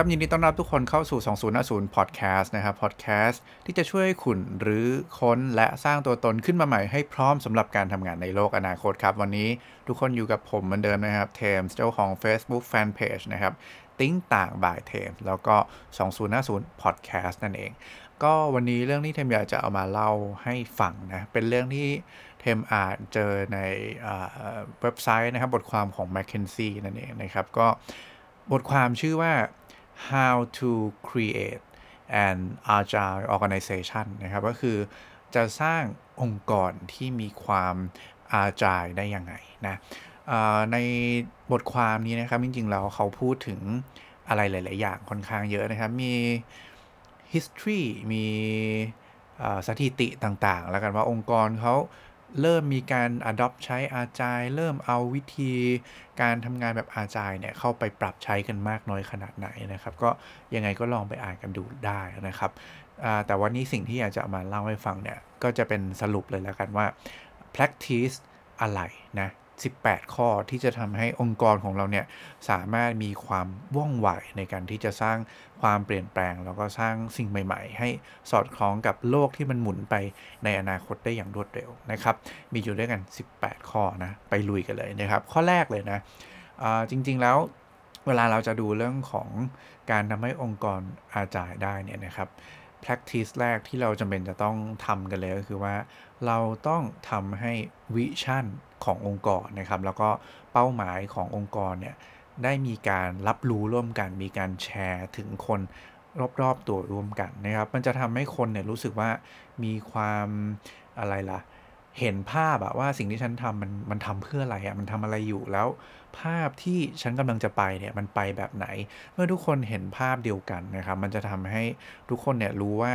ครับ ยินดีต้อนรับทุกคนเข้าสู่ 2050 Podcast นะครับ Podcast ที่จะช่วยคุณหรือค้นและสร้างตัวตนขึ้นมาใหม่ให้พร้อมสำหรับการทำงานในโลกอนาคตครับ วันนี้ทุกคนอยู่กับผมเหมือนเดิมนะครับ เทมเจ้าของ Facebook Fanpage นะครับ ติ้งต่างบ่ายเทมแล้วก็ 2050 Podcast นั่นเอง ก็วันนี้เรื่องที่เทมอยากจะเอามาเล่าให้ฟังนะ เป็นเรื่องที่เทมอ่านเจอในเว็บไซต์นะครับบทความของ McKinsey นั่นเองนะครับก็บทความชื่อว่า how to create an agile organization นะครับก็คือจะสร้างองค์กรที่มีความ agile ได้ยังไงนะในบทความนี้นะครับจริงๆแล้วเขาพูดถึงอะไรหลาย ๆ อย่างค่อนข้างเยอะนะครับ มี history มีสถิติต่าง ๆ แล้วกันว่าองค์กรเขา เริ่มมีการ adopt ใช้อาจาย เริ่มเอาวิธีการทำงานแบบอาจายเนี่ยเข้าไปปรับใช้กันมากน้อยขนาดไหนนะครับ ก็ยังไงก็ลองไปอ่านกันดูได้นะครับแต่วันนี้สิ่งที่อยากจะมาเล่าให้ฟังเนี่ย ก็จะเป็นสรุปเลยแล้วกันว่า practice อะไรนะ 18 ข้อที่จะทำให้องค์กรของเราเนี่ยสามารถมีความว่องไวในการที่จะสร้างความเปลี่ยนแปลง แล้วก็สร้างสิ่งใหม่ ๆ ให้สอดคล้องกับโลกที่มันหมุนไปในอนาคตได้อย่างรวดเร็วนะครับ มีอยู่ด้วยกัน 18 ข้อนะไปลุยกันเลยนะครับ ข้อแรกเลยนะจริงๆแล้วเวลาเราจะดูเรื่องของการทำให้องค์กรอาจายได้เนี่ยนะครับ practice แรกที่เราจำเป็นจะต้องทำกันเลยก็คือว่า เราต้องทำให้วิชั่นขององค์กรนะครับ แล้วก็เป้าหมายขององค์กรเนี่ยได้มีการรับรู้ร่วมกัน มีการแชร์ถึงคนรอบๆตัวร่วมกันนะครับ มันจะทำให้คนเนี่ยรู้สึกว่ามีความอะไรล่ะ เห็นภาพอะว่าสิ่งที่ฉันทำมันมันทำเพื่ออะไรอะมันทำอะไรอยู่แล้ว ภาพที่ฉันกำลังจะไปเนี่ยมันไปแบบไหน เมื่อทุกคนเห็นภาพเดียวกันนะครับ มันจะทำให้ทุกคนเนี่ยรู้ว่า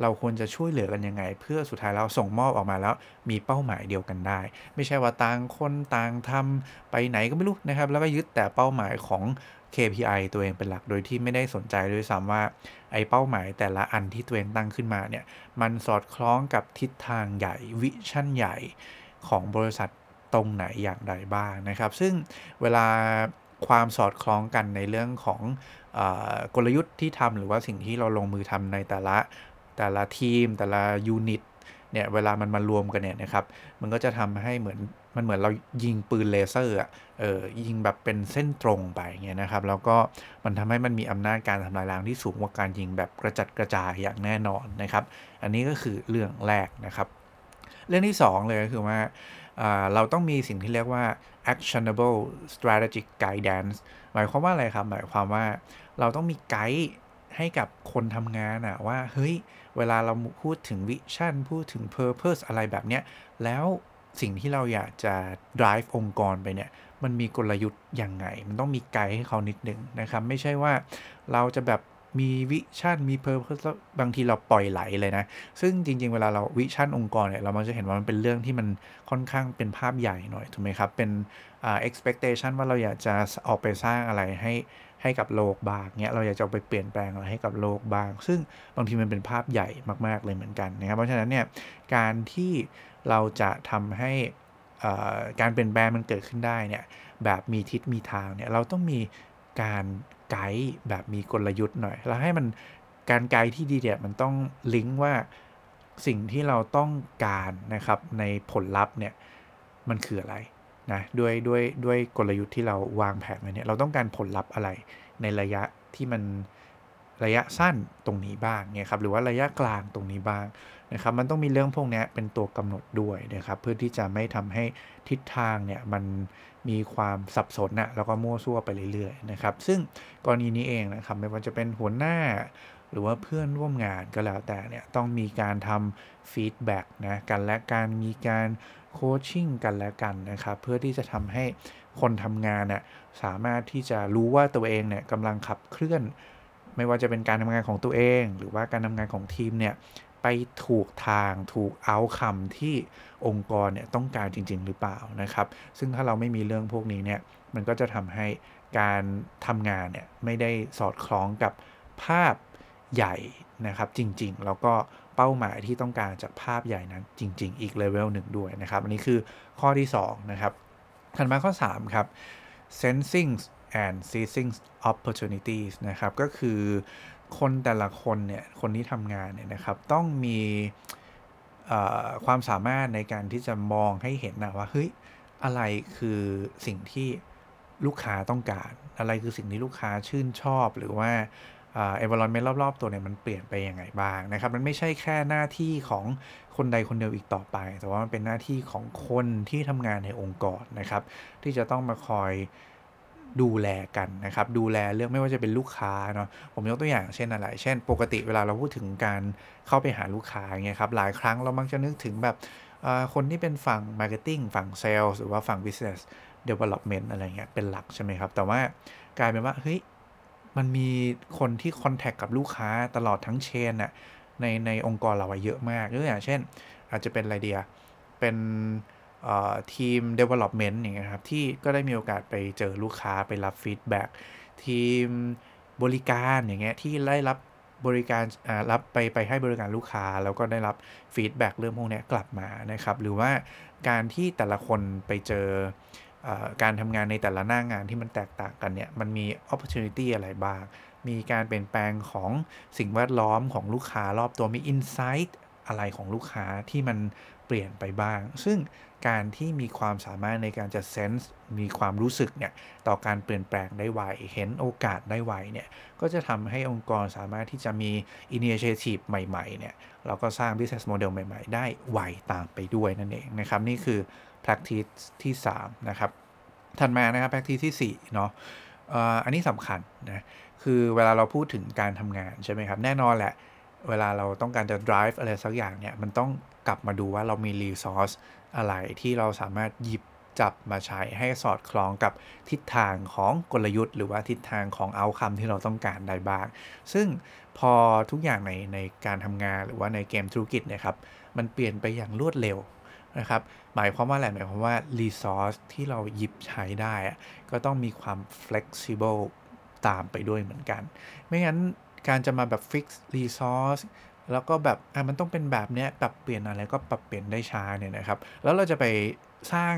เราควรจะช่วยเหลือกันยังไง เพื่อสุดท้ายเราส่งมอบออกมาแล้ว มีเป้าหมายเดียวกันได้ ไม่ใช่ว่าต่างคนต่างทำไปไหนก็ไม่รู้นะครับ แล้วก็ยึดแต่เป้าหมายของ KPI ตัวเองเป็นหลักโดยที่ไม่ได้สนใจด้วยซ้ำว่าไอ้เป้าหมายแต่ละอันที่ตัวเองตั้งขึ้นมาเนี่ยมันสอดคล้องกับทิศทางใหญ่ vision ใหญ่ของบริษัทตรงไหนอย่างใดบ้างนะครับ ซึ่งเวลาความสอดคล้องกันในเรื่องของอกลยุทธ์ที่ทำหรือว่าสิ่งที่เราลงมือทำในแต่ละแต่ละทีม แต่ละ unit เนี่ยเวลามันมารวมกันเนี่ยนะครับมันก็จะทำให้เหมือนมันเหมือนเรายิงปืนเลเซอร์อะเออยิงแบบเป็นเส้นตรงไปเงี้ยนะครับแล้วก็มันทำให้มันมีอำนาจการทำลายล้างที่สูงกว่าการยิงแบบกระจัดกระจายอย่างแน่นอนนะครับ อันนี้ก็คือเรื่องแรกนะครับเรื่องที่ 2 เลยก็คือว่าเราต้องมีสิ่งที่เรียกว่า actionable strategic guidance หมายความว่าอะไรครับ หมายความว่าเราต้องมีไกด์ให้กับคนทำงานอะว่า เฮ้ย เวลาเราพูดถึงวิชั่นพูดถึง purpose อะไรแบบเนี้ย แล้วสิ่งที่เราอยากจะ drive องค์กรไปเนี่ย มันมีกลยุทธ์ยังไง มันต้องมีไกด์ให้เขานิดหนึ่งนะครับ ไม่ใช่ว่าเราจะแบบมี vision มี purpose บางทีเราปล่อยไหลเลยนะ ซึ่งจริง ๆ เวลาเรา vision องค์กรเนี่ย เรามันจะเห็นว่ามันเป็นเรื่องที่มันค่อนข้างเป็นภาพใหญ่หน่อย ถูกไหมครับ เป็นอ่า expectation ว่าเราอยากจะออกไปสร้างอะไรให้ ให้กับโลกบ้างเนี่ยเราอยากจะไปเปลี่ยนแปลงอะไรให้กับโลกบ้าง ซึ่งบางทีมันเป็นภาพใหญ่มากๆเลยเหมือนกันนะครับ เพราะฉะนั้นเนี่ยการที่เราจะทำให้การเปลี่ยนแปลงมันเกิดขึ้นได้เนี่ยแบบมีทิศมีทางเนี่ยเราต้องมีการไกด์แบบมีกลยุทธ์หน่อย แล้วให้มันการไกด์ที่ดีเนี่ยมันต้องลิงก์ว่าสิ่งที่เราต้องการนะครับในผลลัพธ์เนี่ยมันคืออะไร นะด้วยด้วยด้วยกลยุทธ์ที่เราวางแผนไว้เนี่ยเราต้องการผลลัพธ์อะไรในระยะที่มันระยะสั้นตรงนี้บ้างเนี่ยครับหรือว่าระยะกลางตรงนี้บ้างนะครับมันต้องมีเรื่องพวกนี้เป็นตัวกำหนดด้วยนะครับเพื่อที่จะไม่ทำให้ทิศทางเนี่ยมันมีความสับสนนะแล้วก็มั่วซั่วไปเรื่อยๆนะครับซึ่งกรณีนี้เองนะครับไม่ว่าจะเป็นหัวหน้า หรือว่าเพื่อนร่วมงานก็แล้วแต่เนี่ยต้องมีการทำ feedback นะกันและการมีการ coaching กันและกันนะครับ เพื่อที่จะทำให้คนทำงานเนี่ยสามารถที่จะรู้ว่าตัวเองเนี่ยกำลังขับเคลื่อน ไม่ว่าจะเป็นการทำงานของตัวเอง หรือว่าการทำงานของทีมเนี่ยไปถูกทางถูกเอาคำที่องค์กรเนี่ยต้องการจริง ๆ หรือเปล่านะครับ ซึ่งถ้าเราไม่มีเรื่องพวกนี้เนี่ยมันก็จะทำให้การทำงานเนี่ยไม่ได้สอดคล้องกับภาพใหญ่นะครับจริงๆ แล้วก็ เป้าหมายที่ต้องการจากภาพใหญ่นั้นจริง ๆ อีกเลเวลหนึ่งด้วยนะครับ อันนี้คือข้อที่2นะครับถัดมาข้อ3ครับ sensing and seizing opportunities นะครับ ก็คือคนแต่ละคนเนี่ย คนที่ทำงานเนี่ยนะครับ ต้องมีความสามารถในการที่จะมองให้เห็นนะว่า เฮ้ย อะไรคือสิ่งที่ลูกค้าต้องการ อะไรคือสิ่งที่ลูกค้าชื่นชอบหรือว่า เอเวอร์ลอนเมนรอบ ๆ ตัวเนี่ยมันเปลี่ยนไปยังไงบ้างนะครับ มันไม่ใช่แค่หน้าที่ของคนใดคนเดียวอีกต่อไป แต่ว่ามันเป็นหน้าที่ของคนที่ทำงานในองค์กรนะครับ ที่จะต้องมาคอยดูแลกันนะครับ ดูแลเรื่องไม่ว่าจะเป็นลูกค้าเนาะผมยกตัวอย่างเช่นอะไร เช่น ปกติเวลาเราพูดถึงการเข้าไปหาลูกค้าเงี้ยครับหลายครั้งเรามักจะนึกถึงแบบคนที่เป็นฝั่ง Marketing ฝั่ง Sales หรือว่าฝั่ง Business Development อะไรเงี้ยเป็นหลักใช่ไหมครับ แต่ว่ากลายเป็นว่าเฮ้ย มันมีคนที่คอนแทคกับลูกค้าตลอดทั้ง chain อะในในองค์กรเราเยอะมากยกตัวอย่างเช่น อาจจะเป็น R&D เป็นทีม development อย่างเงี้ยครับ ที่ก็ได้มีโอกาสไปเจอลูกค้าไปรับ feedback ทีมบริการอย่างเงี้ยที่ได้รับบริการรับไปไปให้บริการลูกค้า แล้วก็ได้รับ feedback เรื่องพวกนี้กลับมานะครับ หรือว่าการที่แต่ละคนไปเจอ การทำงานในแต่ละหน้างงานที่มันแตกต่างกันเนี่ย มันมี opportunity อะไรบ้าง มีการเปลี่ยนแปลงของสิ่งแวดล้อมของลูกค้ารอบตัวมี insight อะไรของลูกค้าที่มันเปลี่ยนไปบ้าง ซึ่งการที่มีความสามารถในการจะเซนส์มีความรู้สึกเนี่ย ต่อการเปลี่ยนแปลงได้ไว เห็นโอกาสได้ไวเนี่ย ก็จะทำให้องค์กรสามารถที่จะมี initiative ใหม่ ๆ เนี่ย เราก็สร้าง business model ใหม่ ๆ ได้ไวตามไปด้วยนั่นเองนะครับ นี่คือ practice ที่ 3 นะครับ ถัดมานะครับ practice ที่4เนาะอันนี้สำคัญนะคือเวลาเราพูดถึงการทำงานใช่ไหมครับ แน่นอนแหละ เวลาเราต้องการจะ drive อะไรสักอย่างเนี่ย มันต้องกลับมาดูว่าเรามี resource อะไรที่เราสามารถหยิบจับมาใช้ให้สอดคล้องกับทิศทางของกลยุทธ์ หรือว่าทิศทางของเอาคำที่เราต้องการได้บ้าง ซึ่งพอทุกอย่างในในการทำงานหรือว่าในเกมธุรกิจเนี่ยครับ มันเปลี่ยนไปอย่างรวดเร็ว นะครับ หมายความว่าอะไรหมายความว่า resource ที่เราหยิบใช้ได้ ก็ต้องมีความ flexible ตามไปด้วยเหมือนกัน ไม่งั้นการจะมาแบบ fix resource แล้วก็แบบอะมันต้องเป็นแบบเนี้ยปรับเปลี่ยนอะไรก็ปรับเปลี่ยนได้ช้าเนี่ยนะครับ แล้วเราจะไปสร้าง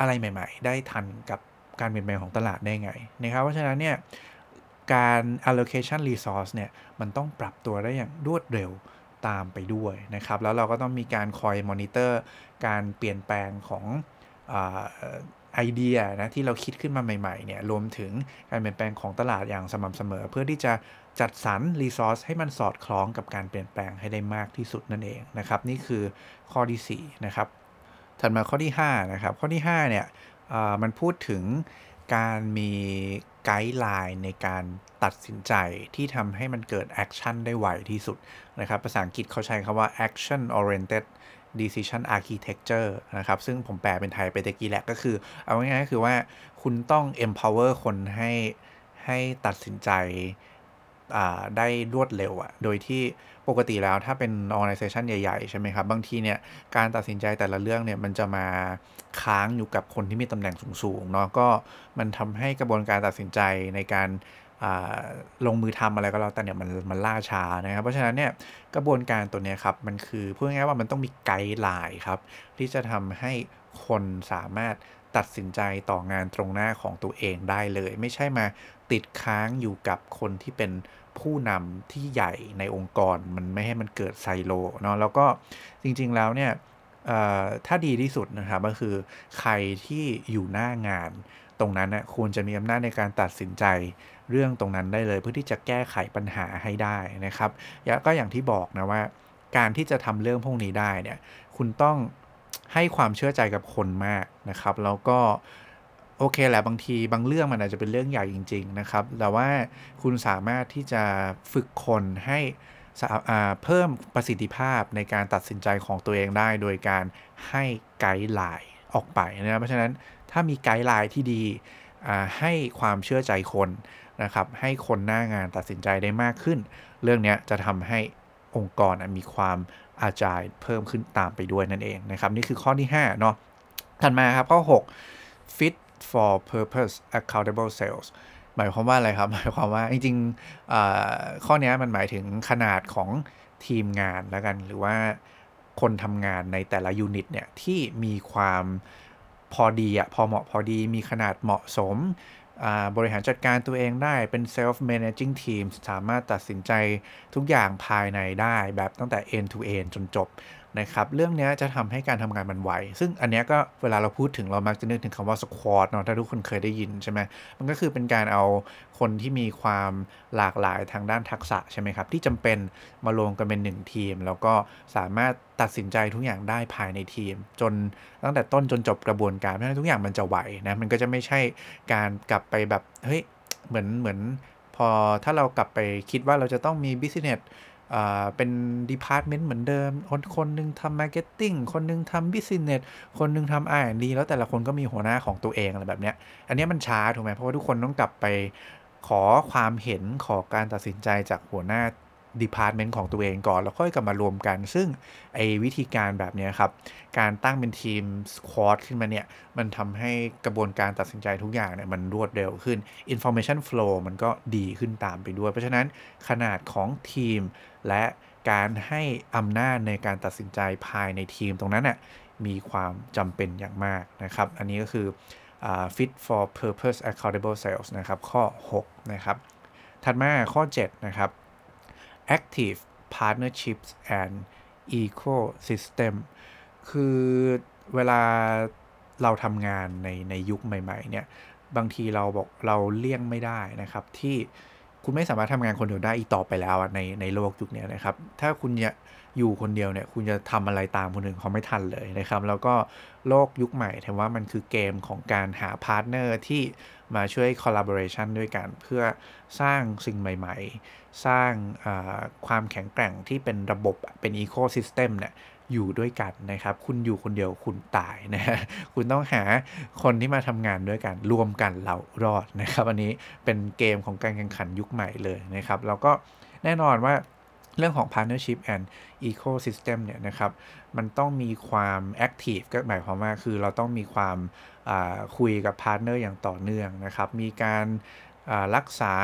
อะไรใหม่ ๆ ได้ทันกับการเปลี่ยนแปลงของตลาดได้ไงนะครับ เพราะฉะนั้นเนี่ยการ allocation resource เนี่ยมันต้องปรับตัวได้อย่างรวดเร็ว ตามไปด้วยนะครับ แล้วเราก็ต้องมีการคอยมอนิเตอร์การเปลี่ยนแปลงของไอเดียนะที่เราคิดขึ้นมาใหม่ๆเนี่ยรวมถึงการเปลี่ยนแปลงของตลาดอย่างสม่ำเสมอ เพื่อที่จะจัดสรรรีซอสให้มันสอดคล้องกับการเปลี่ยนแปลงให้ได้มากที่สุดนั่นเองนะครับนี่คือข้อที่4นะครับถัดมาข้อที่5นะครับข้อที่5เนี่ยมันพูดถึงการมี guideline ในการตัดสินใจที่ทำให้มันเกิด action ได้ไวที่สุดนะครับ ภาษาอังกฤษเขาใช้คำว่า action oriented decision architecture นะครับ ซึ่งผมแปลเป็นไทยไปตะกี้แหละก็คือ เอาง่ายๆก็คือว่าคุณต้อง empower คนให้ให้ตัดสินใจ ได้รวดเร็วอะโดยที่ปกติแล้วถ้าเป็น organization ใหญ่ ๆ ใช่ไหมครับ บางทีเนี่ย การตัดสินใจแต่ละเรื่องเนี่ยมันจะมาค้างอยู่กับคนที่มีตำแหน่งสูงๆเนาะก็มันทำให้กระบวนการตัดสินใจในการลงมือทำอะไรก็แล้วแต่เนี่ยมันมันล่าช้านะครับ เพราะฉะนั้นเนี่ยกระบวนการตัวนี้ครับ มันคือพูดง่ายๆว่ามันต้องมีไกด์ไลน์ครับ ที่จะทำให้คนสามารถ ตัดสินใจต่องานตรงหน้าของตัวเองได้เลย ไม่ใช่มาติดค้างอยู่กับคนที่เป็นผู้นำที่ใหญ่ในองค์กรมันไม่ให้มันเกิดไซโลเนาะแล้วก็จริง ๆแล้วเนี่ยถ้าดีที่สุดนะครับก็คือใครที่อยู่หน้างานตรงนั้นนะควรจะมีอำนาจในการตัดสินใจเรื่องตรงนั้นได้เลย เพื่อที่จะแก้ไขปัญหาให้ได้นะครับก็อย่างที่บอกนะว่า การที่จะทำเรื่องพวกนี้ได้เนี่ยคุณต้อง ให้ความเชื่อใจกับคนมากนะครับ แล้วก็โอเคแหละบางทีบางเรื่องมันอาจจะเป็นเรื่องใหญ่จริง ๆ นะครับ แต่ว่าคุณสามารถที่จะฝึกคนให้เพิ่มประสิทธิภาพในการตัดสินใจของตัวเองได้ โดยการให้ไกด์ไลน์ออกไปนะเพราะฉะนั้นถ้ามีไกด์ไลน์ที่ดีให้ความเชื่อใจคนนะครับ ให้คนหน้างานตัดสินใจได้มากขึ้น เรื่องนี้จะทำให้องค์กรมีความ อาจายเพิ่มขึ้นตามไปด้วยนั่นเองนะครับ นี่คือข้อที่5เนาะถัดมาครับข้อ 6 fit for purpose accountable sales หมายความว่าอะไรครับ หมายความว่าจริงๆข้อนี้มันหมายถึงขนาดของทีมงานแล้วกัน หรือว่าคนทำงานในแต่ละยูนิตเนี่ยที่มีความพอดีอะพอเหมาะพอดีมีขนาดเหมาะสม บริหารจัดการตัวเองได้เป็น self managing team สามารถตัดสินใจทุกอย่างภายในได้แบบตั้งแต่ end to end จนจบ นะครับเรื่องนี้จะทำให้การทำงานมันไว ซึ่งอันนี้ก็เวลาเราพูดถึงเรามักจะนึกถึงคำว่า squad เนาะถ้าทุกคนเคยได้ยินใช่ไหมมันก็คือเป็นการเอาคนที่มีความหลากหลายทางด้านทักษะใช่ไหมครับ ที่จำเป็นมารวมกันเป็นหนึ่งทีม แล้วก็สามารถตัดสินใจทุกอย่างได้ภายในทีม จนตั้งแต่ต้นจนจบกระบวนการเพราะฉะนั้นทุกอย่างมันจะไหวนะมันก็จะไม่ใช่การกลับไปแบบเฮ้ยเหมือนเหมือนพอถ้าเรากลับไปคิดว่าเราจะต้องมี business เป็น department เหมือนเดิม คนคนนึงทำ marketing คนนึงทำ business คนนึงทำ R&D แล้วแต่ละคนก็มีหัวหน้าของตัวเองอะไรแบบเนี้ย อันนี้มันช้าถูกไหมเพราะว่าทุกคนต้องกลับไปขอความเห็นขอการตัดสินใจจากหัวหน้า department ของตัวเองก่อน แล้วค่อยกลับมารวมกัน ซึ่งไอ้วิธีการแบบนี้ครับ การตั้งเป็นทีม squad ขึ้นมาเนี่ย มันทำให้กระบวนการตัดสินใจทุกอย่างเนี่ยมันรวดเร็วขึ้น Information Flow มันก็ดีขึ้นตามไปด้วย เพราะฉะนั้นขนาดของทีมและการให้อำนาจในการตัดสินใจภายในทีมตรงนั้นน่ะมีความจำเป็นอย่างมากนะครับ อันนี้ก็คือ fit for purpose accountable sales นะครับ ข้อ 6 นะครับ ถัดมาข้อ 7 นะครับ active partnerships and ecosystem คือเวลาเราทำงานในในยุคใหม่ๆเนี่ยบางทีเราบอกเราเลี่ยงไม่ได้นะครับ ที่คุณไม่สามารถทำงานคนเดียวได้อีกต่อไปแล้วในในโลกยุคนี้นะครับ ถ้าคุณ อยู่คนเดียวเนี่ยคุณจะทำอะไรตามคนอื่นเขาไม่ทันเลยนะครับ แล้วก็โลกยุคใหม่ถือว่ามันคือเกมของการหา partner ที่มาช่วย collaboration ด้วยกัน เพื่อสร้างสิ่งใหม่ ๆ สร้างความแข็งแกร่งที่เป็นระบบเป็น ecosystem เนี่ยอยู่ด้วยกันนะครับ คุณอยู่คนเดียวคุณตายนะฮะคุณต้องหาคนที่มาทำงานด้วยกัน รวมกันเรารอดนะครับ อันนี้เป็นเกมของการแข่งขันยุคใหม่เลยนะครับ แล้วก็แน่นอนว่า เรื่องของ partnership and ecosystem เนี่ยนะครับ มันต้องมีความ active ก็หมายความว่าคือเราต้องมีความคุยกับ partner อย่างต่อเนื่องนะครับ มีการรักษา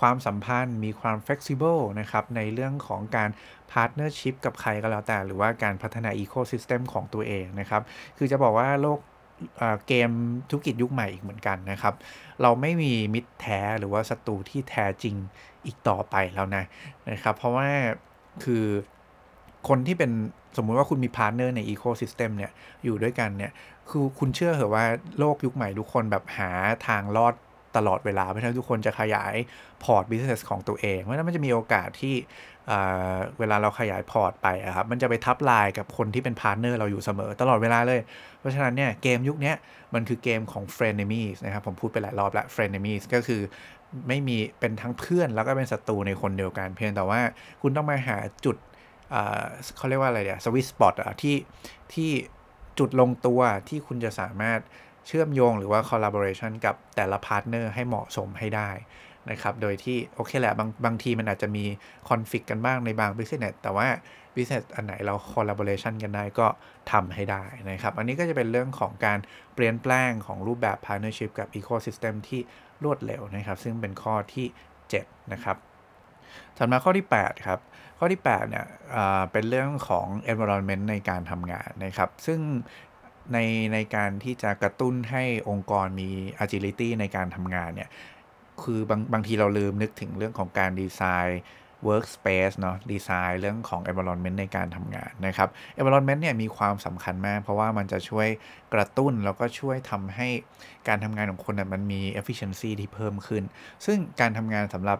ความสัมพันธ์ มีความ flexible นะครับ ในเรื่องของการ partnership กับใครก็แล้วแต่ หรือว่าการพัฒนา ecosystem ของตัวเองนะครับ คือจะบอกว่าโลก เกมธุรกิจยุคใหม่อีกเหมือนกันนะครับ เราไม่มีมิตรแท้หรือว่าศัตรูที่แท้จริงอีกต่อไปแล้วนะนะครับ เพราะว่าคือคนที่เป็นสมมุติว่าคุณมี partner ใน ecosystem เนี่ยอยู่ด้วยกันเนี่ยคือคุณเชื่อเหรอว่าโลกยุคใหม่ทุกคนแบบหาทางรอด ตลอดเวลา เพราะฉะนั้นทุกคนจะขยายพอร์ต business ของตัวเอง เพราะฉะนั้นมันจะมีโอกาสที่เวลาเราขยายพอร์ตไปครับมันจะไปทับไลน์กับคนที่เป็น partner เราอยู่เสมอตลอดเวลาเลย เพราะฉะนั้นเนี่ยเกมยุคนี้มันคือเกมของ f r e n e m i e s นะครับผมพูดไปหลายรอบแล้ว f r e n e m i e s ก็คือไม่มีเป็นทั้งเพื่อนแล้วก็เป็นศัตรูในคนเดียวกัน เพียงแต่ว่าคุณต้องมาหาจุดเขาเรียกว่าอะไรเดีย sweet spot ที่ที่จุดลงตัวที่คุณจะสามารถ เชื่อมโยงหรือว่า collaboration กับแต่ละ partner ให้เหมาะสมให้ได้นะครับ โดยที่โอเคแหละบางบางทีมันอาจจะมีคอนฟ lict กันบ้างในบาง business แต่ว่า business อันไหนเรา collaboration กันได้ก็ทำให้ได้นะครับ อันนี้ก็จะเป็นเรื่องของการเปลี่ยนแปลงของรูปแบบ partnership กับ ecosystem ที่รวดเร็วนะครับ ซึ่งเป็นข้อที่7นะครับถัดมาข้อที่ 8 ครับ ข้อที่8เนี่ยเป็นเรื่องของ environment ในการทำงานนะครับ ซึ่ง ในในการที่จะกระตุ้นให้องค์กรมี agility ในการทำงานเนี่ย คือบางบางทีเราลืมนึกถึงเรื่องของการดีไซน์ workspace เนาะดีไซน์เรื่องของ environment ในการทำงานนะครับ environment เนี่ยมีความสำคัญมาก เพราะว่ามันจะช่วยกระตุ้น แล้วก็ช่วยทำให้การทำงานของคนมันมี efficiency ที่เพิ่มขึ้น ซึ่งการทำงานสำหรับ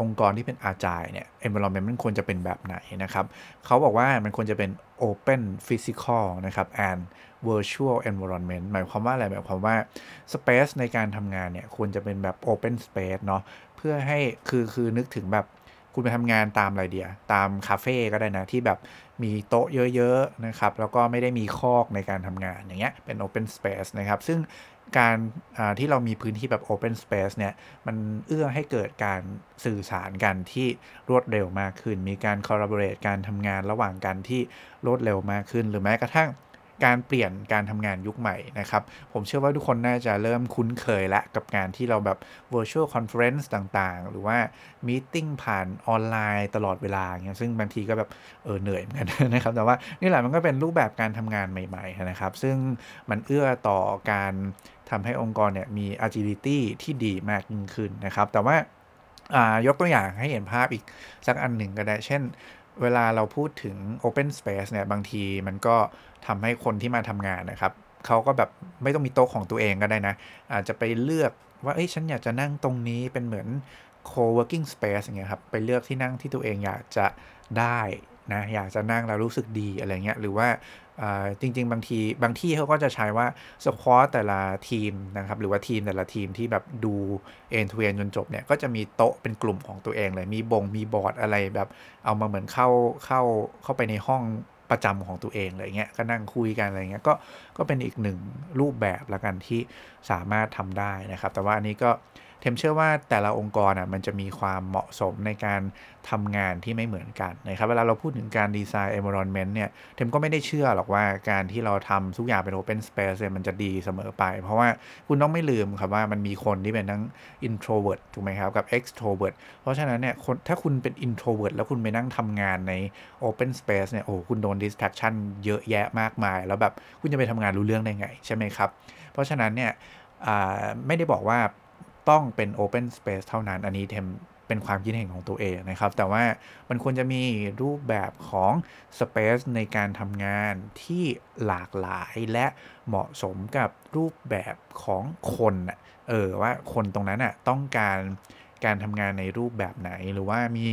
องค์กรที่เป็นอาจายเนี่ย environment มันควรจะเป็นแบบไหนนะครับ เขาบอกว่ามันควรจะเป็น open physical นะครับ and virtual environment หมายความว่าอะไร หมายความว่า space ในการทำงานเนี่ยควรจะเป็นแบบ open space เนาะเพื่อให้คือคือนึกถึงแบบคุณไปทำงานตามอะไรเดียตามคาเฟ่ก็ได้นะ ที่แบบมีโต๊ะเยอะๆนะครับ แล้วก็ไม่ได้มีคอกในการทำงานอย่างเงี้ยเป็น open space นะครับ ซึ่งการที่เรามีพื้นที่แบบ Open Space เนี่ย มันเอื้อให้เกิดการสื่อสารกันที่รวดเร็วมากขึ้น มีการ collaborate การทำงานระหว่างกันที่รวดเร็วมากขึ้น หรือแม้กระทั่ง การเปลี่ยนการทำงานยุคใหม่นะครับ ผมเชื่อว่าทุกคนน่าจะเริ่มคุ้นเคยละกับการที่เราแบบ virtual conference ต่างๆ หรือว่า meeting ผ่านออนไลน์ตลอดเวลาเงี้ยซึ่งบางทีก็แบบเออเหนื่อยเหมือนกันนะครับ แต่ว่านี่แหละมันก็เป็นรูปแบบการทำงานใหม่ ๆ นะครับ ซึ่งมันเอื้อต่อการทำให้องค์กรเนี่ยมี agility ที่ดีมากยิ่งขึ้นนะครับ แต่ว่ายกตัวอย่างให้เห็นภาพอีกสักอันหนึ่งก็ได้ เช่น เวลาเราพูดถึง Open Space เนี่ยบางทีมันก็ทำให้คนที่มาทำงานนะครับเขาก็แบบไม่ต้องมีโต๊ะของตัวเองก็ได้นะ อาจจะไปเลือกว่าเอ้ยฉันอยากจะนั่งตรงนี้เป็นเหมือน co-working space อย่างเงี้ยครับ ไปเลือกที่นั่งที่ตัวเองอยากจะได้ นะอยากจะนั่งแล้วรู้สึกดีอะไรเงี้ยหรือว่าจริง ๆ บางทีบางที่เขาก็จะใช้ว่าสควอตแต่ละทีมนะครับหรือว่าทีมแต่ละทีมที่แบบดูเอ็นทูเอนจนจบเนี่ยก็จะมีโต๊ะเป็นกลุ่มของตัวเองเลย มีบงมีบอร์ดอะไรแบบเอามาเหมือนเข้าเข้าเข้าไปในห้องประจำของตัวเองเลยเงี้ยก็นั่งคุยกันอะไรเงี้ยก็ก็เป็นอีกหนึ่งรูปแบบละกันที่สามารถทำได้นะครับ แต่ว่าอันนี้ก็ เทมเชื่อว่าแต่ละองค์กรอะมันจะมีความเหมาะสมในการทำงานที่ไม่เหมือนกันนะครับเวลาเราพูดถึงการดีไซน์ environment เนี่ยเทมก็ไม่ได้เชื่อหรอกว่าการที่เราทำทุกอย่างเป็น open space เนี่ยมันจะดีเสมอไป เพราะว่าคุณต้องไม่ลืมครับว่ามันมีคนที่เป็นทั้ง introvert ถูกไหมครับกับ extrovert เพราะฉะนั้นเนี่ยถ้าคุณเป็น introvert แล้วคุณไปนั่งทำงานใน open space เนี่ยโอ้คุณโดน distraction เยอะแยะมากมาย แล้วแบบคุณจะไปทำงานรู้เรื่องได้ไง ใช่ไหมครับ เพราะฉะนั้นเนี่ยไม่ได้บอกว่า ต้องเป็น Open Space เท่านั้น อันนี้เทมเป็นความคิดเห็นของตัวเองนะครับ แต่ว่ามันควรจะมีรูปแบบของ Space ในการทำงานที่หลากหลายและเหมาะสมกับรูปแบบของคนเออว่าคนตรงนั้นอะต้องการการทำงานในรูปแบบไหน หรือว่ามี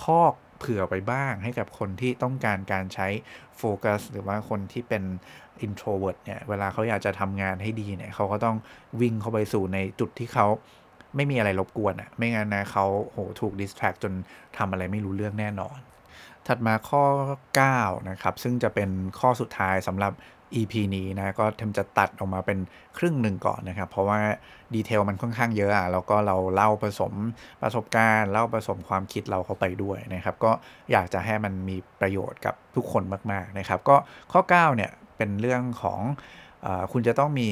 ข้อเผื่อไปบ้างให้กับคนที่ต้องการการใช้โฟกัสหรือว่าคนที่เป็น introvert เนี่ยเวลาเขาอยากจะทำงานให้ดีเนี่ยเขาก็ต้องวิ่งเข้าไปสู่ในจุดที่เขาไม่มีอะไรรบกวนอะ่ะไม่งั้นนะเขาโหถูก distract จนทำอะไรไม่รู้เรื่องแน่นอน ถัดมาข้อ 9 นะครับ ซึ่งจะเป็นข้อสุดท้ายสำหรับ EP นี้นะก็เทมจะตัดออกมาเป็นครึ่งหนึ่งก่อนนะครับ เพราะว่าดีเทลมันค่อนข้างเยอะอะแล้วก็เราเล่าผสมประสบการณ์เล่าผสมความคิดเราเข้าไปด้วยนะครับ ก็อยากจะให้มันมีประโยชน์กับทุกคนมาก ๆนะครับ ก็ข้อ 9 เนี่ย เป็นเรื่องของอคุณจะต้องมี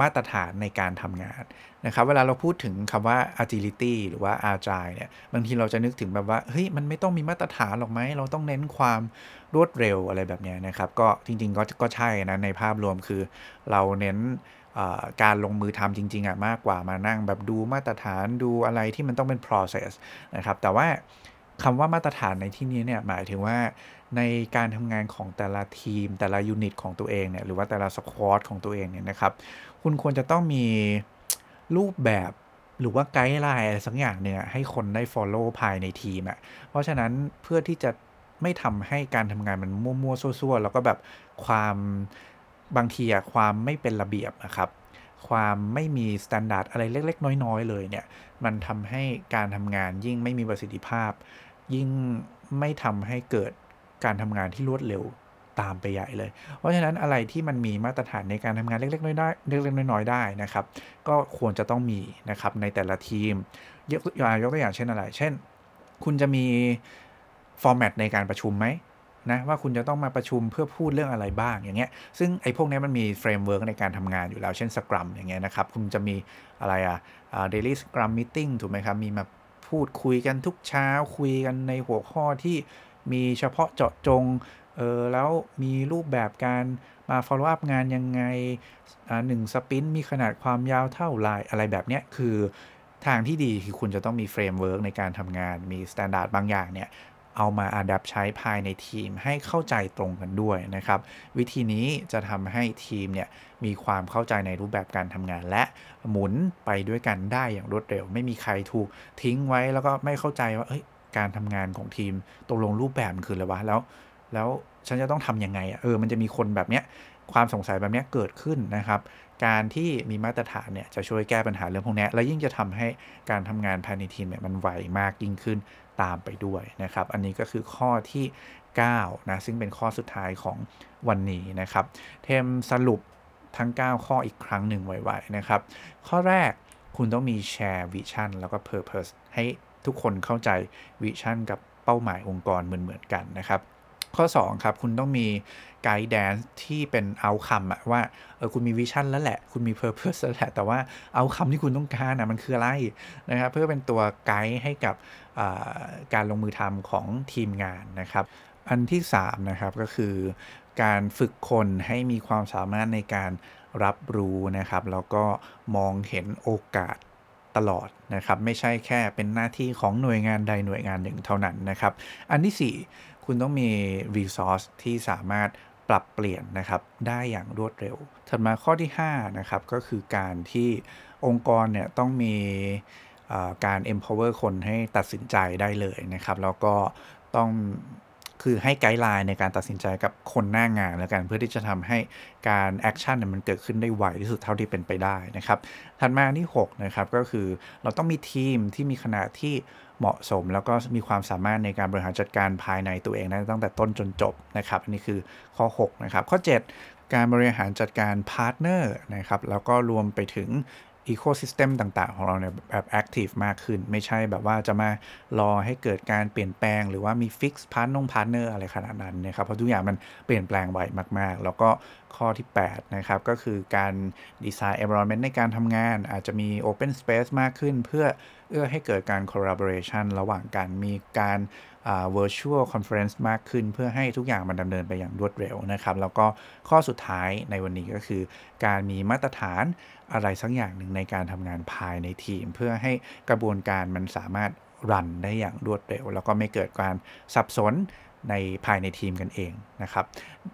มาตรฐานในการทำงานนะครับ เวลาเราพูดถึงคำว่า agility หรือว่า agile เนี่ย บางทีเราจะนึกถึงแบบว่า เฮ้ย มันไม่ต้องมีมาตรฐานหรอกไหม เราต้องเน้นความรวดเร็วอะไรแบบนี้นะครับ ก็จริง ๆ ก็ก็ใช่นะ ในภาพรวมคือเราเน้นการลงมือทำจริง ๆอะมากกว่ามานั่งแบบดูมาตรฐานดูอะไรที่มันต้องเป็น process นะครับ แต่ว่า คำว่ามาตรฐานในที่นี้เนี่ยหมายถึงว่าในการทำงานของแต่ละทีม แต่ละ unit ของตัวเองเนี่ยหรือว่าแต่ละ squad ของตัวเองเนี่ยนะครับ คุณควรจะต้องมีรูปแบบหรือว่า guideline อะไรสักอย่างเนี่ยให้คนได้ follow ภายในทีมอะ่ะ เพราะฉะนั้นเพื่อที่จะไม่ทำให้การทำงานมันมั่วๆซั่วๆแล้วก็แบบความบางทีอะความไม่เป็นระเบียบนะครับความไม่มีมาตรฐานอะไรเล็ก ๆ น้อย ๆ เลยเนี่ย มันทำให้การทำงานยิ่งไม่มีประสิทธิภาพ ยิ่งไม่ทำให้เกิดการทำงานที่รวดเร็วตามไปใหญ่เลย เพราะฉะนั้นอะไรที่มันมีมาตรฐานในการทำงานเล็กๆน้อยๆเล็กๆน้อยๆได้นะครับ ก็ควรจะต้องมีนะครับในแต่ละทีมยกยกตัวอย่างเช่นอะไร เช่น คุณจะมี format ในการประชุมไหมนะว่าคุณจะต้องมาประชุมเพื่อพูดเรื่องอะไรบ้างอย่างเงี้ย ซึ่งไอ้พวกนี้มันมี framework ในการทำงานอยู่แล้ว เช่น Scrum อย่างเงี้ยนะครับ คุณจะมีอะไรอะ daily scrum meeting ถูกไหมครับ มีมา พูดคุยกันทุกเช้าคุยกันในหัวข้อที่มีเฉพาะเจาะจงเออแล้วมีรูปแบบการมา follow up งานยังไงหนึ่ง sprint มีขนาดความยาวเท่าไรอะไรแบบเนี้ยคือทางที่ดีคือคุณจะต้องมี framework ในการทำงานมี standard บางอย่างเนี่ย เอามา adapt ใช้ภายในทีมให้เข้าใจตรงกันด้วยนะครับ วิธีนี้จะทำให้ทีมเนี่ยมีความเข้าใจในรูปแบบการทำงานและหมุนไปด้วยกันได้อย่างรวดเร็ว ไม่มีใครถูกทิ้งไว้แล้วก็ไม่เข้าใจว่าเอ้ยการทำงานของทีมตกลงรูปแบบมันคืออะไรวะแล้วแล้วฉันจะต้องทำยังไงเออมันจะมีคนแบบเนี้ยความสงสัยแบบนี้เกิดขึ้นนะครับ การที่มีมาตรฐานเนี่ยจะช่วยแก้ปัญหาเรื่องพวกนี้ และยิ่งจะทำให้การทำงานภายในทีมเนี่ยมันไวมากยิ่งขึ้น ตามไปด้วยนะครับ อันนี้ก็คือข้อที่9นะซึ่งเป็นข้อสุดท้ายของวันนี้นะครับ เทมสรุปทั้ง 9 ข้ออีกครั้งหนึ่งไวๆนะครับ ข้อแรกคุณต้องมี shared vision แล้วก็ purpose ให้ทุกคนเข้าใจ vision กับเป้าหมายองค์กรเหมือนๆกันนะครับ ข้อ 2 ครับ คุณต้องมี guidance ที่เป็น outcome อะว่าเออคุณมี vision แล้วแหละ คุณมี purpose แล้วแหละ แต่ว่า outcome ที่คุณต้องการนะมันคืออะไรนะครับเพื่อเป็นตัวไกด์ให้กับการลงมือทำของทีมงานนะครับ อันที่ 3 นะครับก็คือการฝึกคนให้มีความสามารถในการรับรู้นะครับ แล้วก็มองเห็นโอกาสตลอดนะครับ ไม่ใช่แค่เป็นหน้าที่ของหน่วยงานใดหน่วยงานหนึ่งเท่านั้นนะครับ อันที่ 4 คุณต้องมี resource ที่สามารถปรับเปลี่ยนนะครับได้อย่างรวดเร็ว ถัดมาข้อที่5นะครับก็คือการที่องค์กรเนี่ยต้องมีการ empower คนให้ตัดสินใจได้เลยนะครับ แล้วก็ต้องคือให้ guideline ในการตัดสินใจกับคนหน้างานแล้วกันเพื่อที่จะทำให้การ action มันเกิดขึ้นได้ไวที่สุดเท่าที่เป็นไปได้นะครับ ถัดมาที่6นะครับก็คือเราต้องมีทีมที่มีขนาดที่ เหมาะสม แล้วก็มีความสามารถในการบริหารจัดการภายในตัวเองได้ตั้งแต่ต้นจนจบนะครับอันนี้คือข้อ6นะครับข้อ 7 การบริหารจัดการ partner นะครับแล้วก็รวมไปถึง ecosystem ต่างๆ ของเราเนี่ยแบบ active มากขึ้น ไม่ใช่แบบว่าจะมารอให้เกิดการเปลี่ยนแปลง หรือว่ามี fix พาร์ทนง partner อะไรขนาดนั้นนะครับเพราะทุกอย่างมันเปลี่ยนแปลงไวมาก ๆ แล้วก็ข้อที่ 8 นะครับ ก็คือการดีไซน์ environment ในการทำงาน อาจจะมี open space มากขึ้น เพื่อเอื้อให้เกิดการ collaboration ระหว่างกันมีการ virtual conference มากขึ้น เพื่อให้ทุกอย่างมันดำเนินไปอย่างรวดเร็วนะครับ แล้วก็ข้อสุดท้ายในวันนี้ก็คือ การมีมาตรฐานอะไรสักอย่างหนึ่งในการทำงานภายในทีม เพื่อให้กระบวนการมันสามารถรันได้อย่างรวดเร็ว แล้วก็ไม่เกิดการสับสนในภายในทีมกันเองนะครับ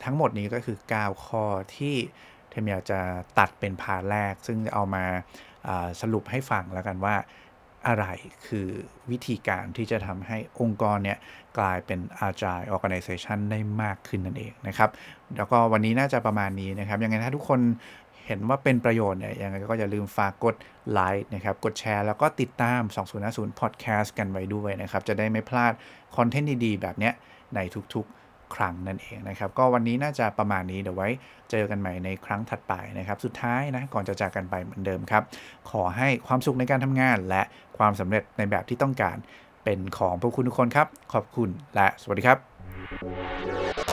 ทั้งหมดนี้ก็คือ 9 ข้อที่เทมอยากจะตัดเป็นพาร์ทแรก ซึ่งเอามาสรุปให้ฟังแล้วกันว่า อะไรคือวิธีการที่จะทำให้องค์กรเนี่ยกลายเป็น agile organization ได้มากขึ้นนั่นเองนะครับ แล้วก็วันนี้น่าจะประมาณนี้นะครับ ยังไงถ้าทุกคนเห็นว่าเป็นประโยชน์เนี่ยยังไงก็อย่าลืมฝากกดไลค์นะครับกดแชร์แล้วก็ติดตาม 2050 Podcast กันไว้ด้วยนะครับ จะได้ไม่พลาดคอนเทนต์ดี ๆ แบบเนี้ยในทุกๆ ครั้งนั่นเองนะครับ ก็วันนี้น่าจะประมาณนี้เดี๋ยวไว้เจอกันใหม่ในครั้งถัดไปนะครับ สุดท้ายนะก่อนจะจากกันไปเหมือนเดิมครับ ขอให้ความสุขในการทำงาน และความสำเร็จในแบบที่ต้องการเป็นของพวกคุณทุกคนครับ ขอบคุณและสวัสดีครับ